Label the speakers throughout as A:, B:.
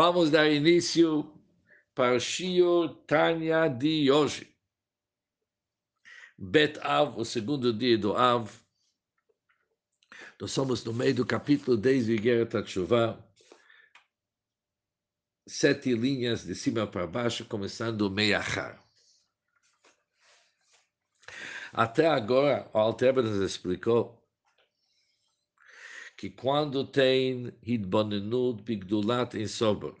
A: Vamos dar início para o Shio Tanya de hoje. Bet Av, o segundo dia do Av. Nós somos no meio do capítulo 10 de Guerra Tatshuvah. Sete linhas de cima para baixo, começando o Meiachar. Até agora, o Alter nos explicou que quando tem Hidbonenut Bigdulat em Sober,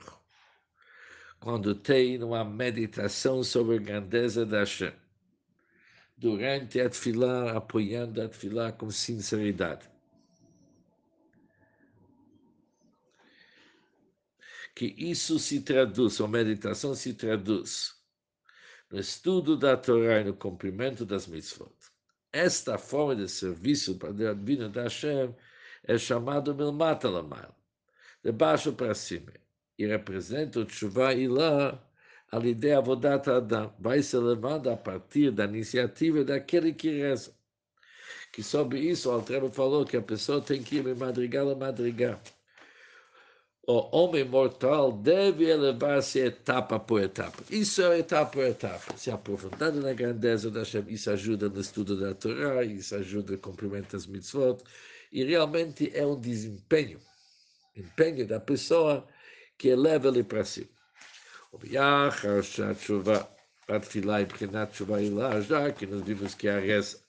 A: quando tem uma meditação sobre a grandeza da Hashem, durante a Tfilah, apoiando a Tfilah com sinceridade. Que isso se traduz, a meditação se traduz no estudo da Torá e no cumprimento das mitzvot. Esta forma de serviço para o divino da Hashem é chamado Milmata Lamal, de baixo para cima, e representa o Tshuva Ilah, a ideia Avodat Adam, vai ser levada a partir da iniciativa daquele que reza. Que sobre isso o Altrebo falou que a pessoa tem que ir de madrigal a madrigal. O homem mortal deve elevar-se etapa por etapa. Isso é etapa por etapa. Se aprofundando na grandeza da Hashem, isso ajuda no estudo da Torá, isso ajuda no cumprimento das mitzvot, e realmente é um desempenho, empenho da pessoa que eleva ele para si. O a tefilá e Prenat Shuvá e lá, já que nós vimos que a reza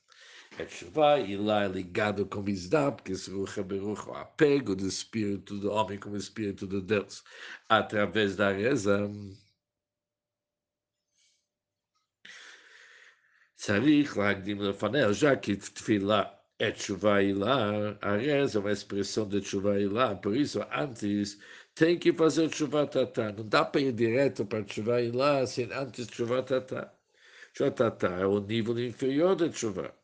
A: é Shuvá e lá é ligado com o porque se Rucha o apego do espírito do homem com o espírito de Deus, através da reza. Tzarich, lá, já que tefilá é chuva e lá, a reza é uma expressão de chuva e lá, por isso antes tem que fazer chuva tatá. Não dá para ir direto para chuva e lá sem antes chuva tatá. Chuva tatá é o nível inferior de chuva.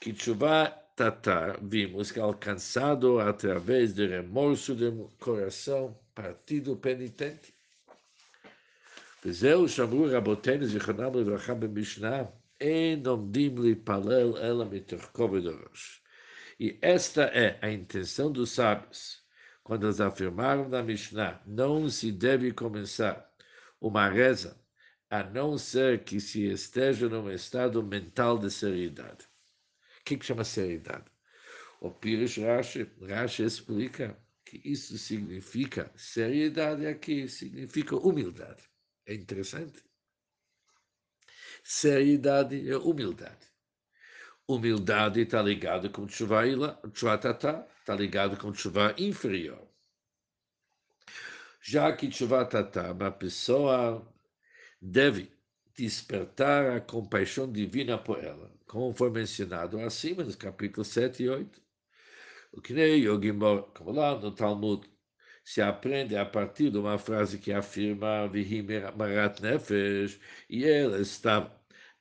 A: Que chuva tatá, vimos que é alcançado através do remorso do coração partido penitente. וזהו שאמרו רבותינו זיכרונם לברכה במשנה, Ela. E esta é a intenção dos sábios, quando eles afirmaram na Mishnah, não se deve começar uma reza, a não ser que se esteja num estado mental de seriedade. O que, que chama seriedade? O Pires Rashi, Rashi explica que isso significa seriedade aqui, significa humildade. É interessante seriedade e humildade. Humildade está ligado com chuva tatá, está ligado com chuva inferior. Já que chuva tatá, uma pessoa deve despertar a compaixão divina por ela, como foi mencionado acima, nos capítulos 7 e 8. O que nem Yogimor, como lá no Talmud, se aprende a partir de uma frase que afirma Marat Nefesh, e ela está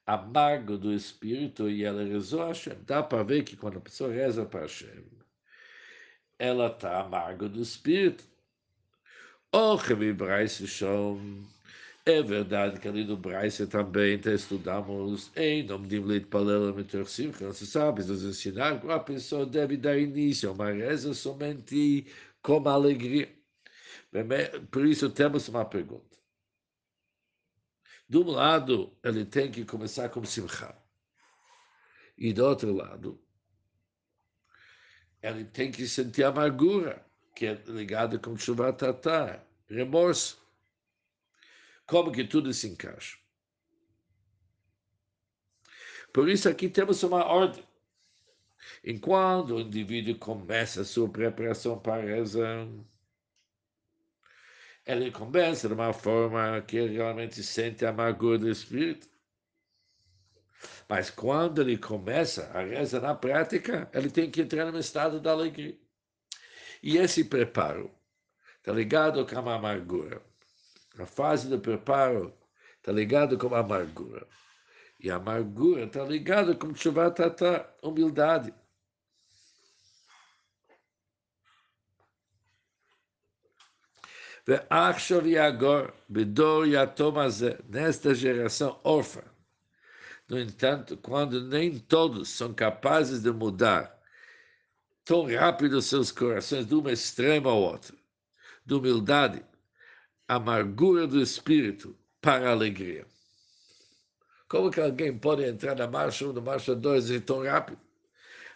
A: amargo do espírito e ela rezou a Hashem. Dá para ver que quando a pessoa reza para Hashem, ela está amargo do espírito. Oh. É verdade que ali no Bryce também estudamos em nome de Leit Palela Metorsim, que nós sabemos nos ensinar que a pessoa deve dar início a uma reza somente com alegria. Por isso temos uma pergunta. De um lado, ele tem que começar com simcha. E do outro lado, ele tem que sentir amargura, que é ligado com chuva tatá, remorso. Como que tudo se encaixa? Por isso aqui temos uma ordem. Enquanto o indivíduo começa a sua preparação para a ele começa de uma forma que ele realmente sente a amargura do espírito. Mas quando ele começa a reza na prática, ele tem que entrar num estado de alegria. E esse preparo está ligado com a amargura. A fase do preparo está ligado com a amargura. E a amargura está ligada com chuva tata, humildade. ועכשיו יגור בדור יתום הזה, nesta geração órfã. No entanto, quando nem todos são capazes de mudar tão rápido seus corações de uma extrema ao outro, de humildade amargura do espírito para a alegria. Como que alguém pode entrar na marcha 1, na marcha 2 tão rápido?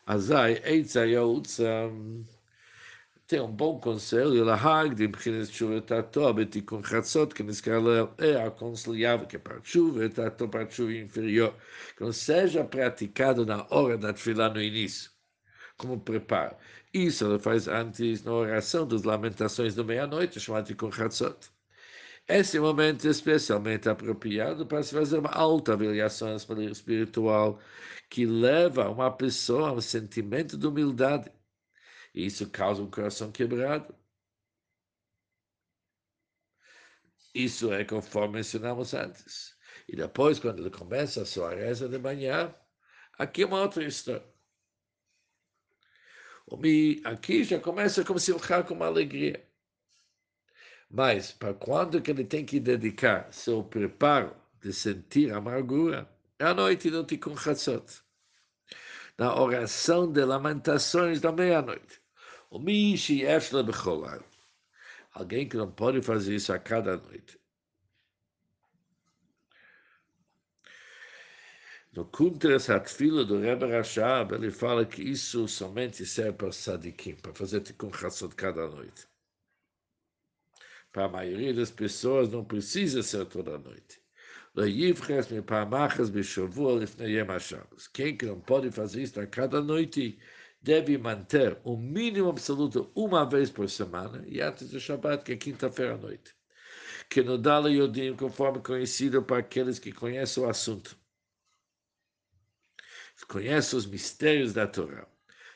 A: Azai, Eitzayotza, tem um bom conselho, Lahag, de Mchinas Tshuva Tato, Betikun Chatzot, que nesse é aconselhável que para chuva, Tato para chuva inferior, que não seja praticado na hora da tefilá no início, como preparo. Isso ele faz antes na oração das lamentações da meia-noite, chamado Tikun Chatzot. Esse momento é especialmente apropriado para se fazer uma alta avaliação espiritual que leva uma pessoa a um sentimento de humildade. E isso causa um coração quebrado. Isso é conforme mencionamos antes. E depois, quando ele começa a sua reza de manhã, aqui é uma outra história. Aqui já começa como se com uma alegria. Mas para quando que ele tem que dedicar seu preparo de sentir amargura? É a noite do Tikkun Chatzot. Na oração de lamentações da meia-noite. O Mishi Efla Becholar. Alguém que não pode fazer isso a cada noite. No Kuntres Hatfila do Rebbe Rashab, ele fala que isso somente serve para sadikim, para fazer Tikkun Chatzot cada noite. Para a maioria das pessoas não precisa ser toda noite. Quem que não pode fazer isso a cada noite deve manter o mínimo absoluto uma vez por semana e antes do Shabbat, que é quinta-feira à noite. Que no Dala Yodim, conforme conhecido para aqueles que conhecem o assunto. Conhecem os mistérios da Torá.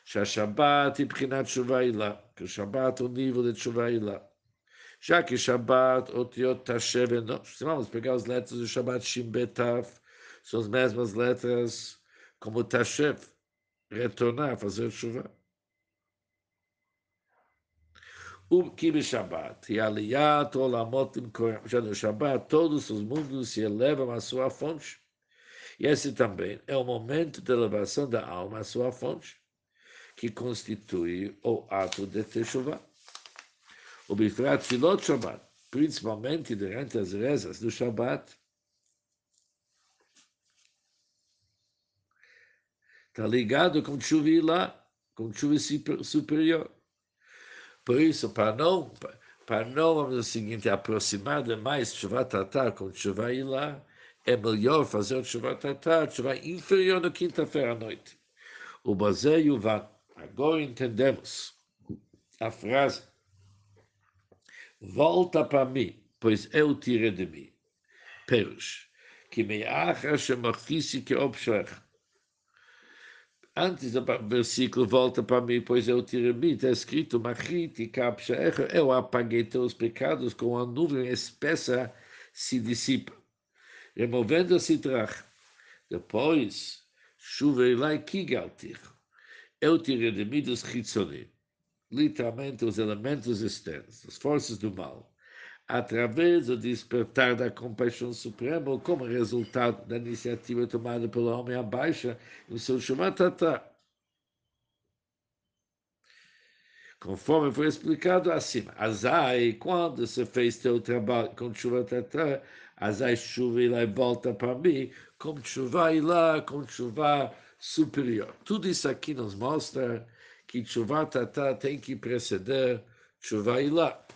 A: Shabbat Prinat Shuvah Que o Shabbat é o nível de Shuvah já que Shabbat, Otiot Tashev Enosh, vamos pegar as letras do Shabbat Shim Betaf, são retornar, fazer chuva. O Kibe Shabbat, e Aliyat Olamot já no Shabbat, todos os mundos se elevam à sua fonte. E esse também é o momento de elevação da alma à sua fonte, que constitui o ato de Teshuvah o Bifrat Filot Shabbat, principalmente durante as rezas do Shabbat, está ligado com chuva lá, com chuva superior. Por isso, para não, para não, vamos dizer o seguinte, aproximar demais chuva tatar com chuva lá, é melhor fazer chuva tatar, chuva inferior na quinta-feira à noite. O baseio vai. Agora entendemos a frase volta para mim, pois eu tirei de mim. Perush, que me acha chamachisi que obsher. Antes do versículo volta para mim, pois eu de mim, está escrito, machiti eu apaguei teus pecados com a nuvem espessa se dissipa, removendo a citrach. Depois, chuvei lá e kigaltir. Eu tirei de mim dos hitzonim literalmente os elementos externos, as forças do mal, através do despertar da compaixão suprema, como resultado da iniciativa tomada pelo homem abaixo no seu Shumatata. Conforme foi explicado acima, Azai, quando se fez teu trabalho com Shumatata, Azai chuva e lá e volta para mim, como chuva e lá, com chuva superior. Tudo isso aqui nos mostra que Tata tem que preceder Tshuva Ilá. A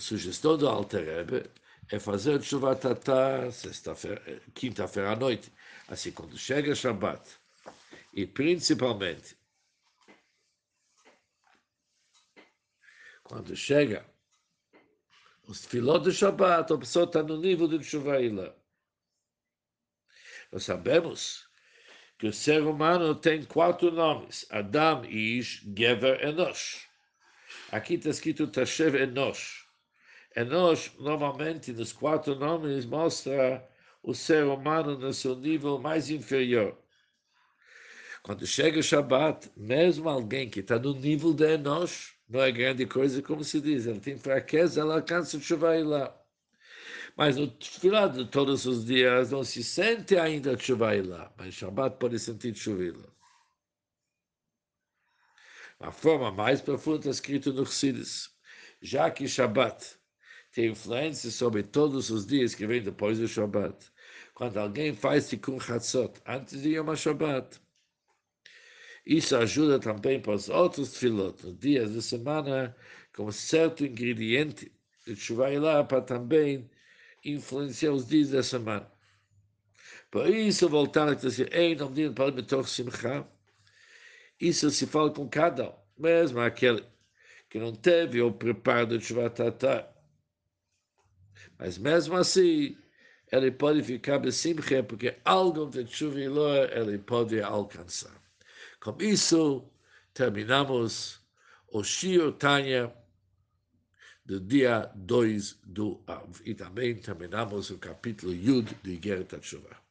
A: sugestão do Alter Rebbe é fazer Tshuva Tata quinta-feira à noite. Assim, quando chega Shabbat, e principalmente quando chega os filó do Shabbat, a pessoa está no nível de Tshuva Ilá. Nós sabemos que o ser humano tem quatro nomes: Adam, Ish, Gever, Enosh. Aqui está escrito Tashev Enosh. Enosh, normalmente, nos quatro nomes, mostra o ser humano no seu nível mais inferior. Quando chega o Shabbat, mesmo alguém que está no nível de Enosh, não é grande coisa, como se diz, ele tem fraqueza, ela alcança o chuva lá. Mas no tefilá de todos os dias não se sente ainda chuva lá, mas Shabbat pode sentir chuva. A forma mais profunda está escrito no Chassidus, já que Shabat tem influência sobre todos os dias que vêm depois do Shabat, quando alguém faz Tikkun Chatzot antes de Yom HaShabbat, isso ajuda também para os outros filot, nos dias da semana, como certo ingrediente de Shuvah lá para também influenciar os dias da semana. Por isso, voltar a dizer, ei, não diz para o Simcha, isso se fala com cada um, mesmo aquele que não teve o preparo de Shuvah Tatar. Mas mesmo assim, ele pode ficar besimche, porque algo de Shuvah ele pode alcançar. Com isso, terminamos o Shio Tanya do dia 2 do Av. E também terminamos o capítulo Yud de Guerra Tshuva.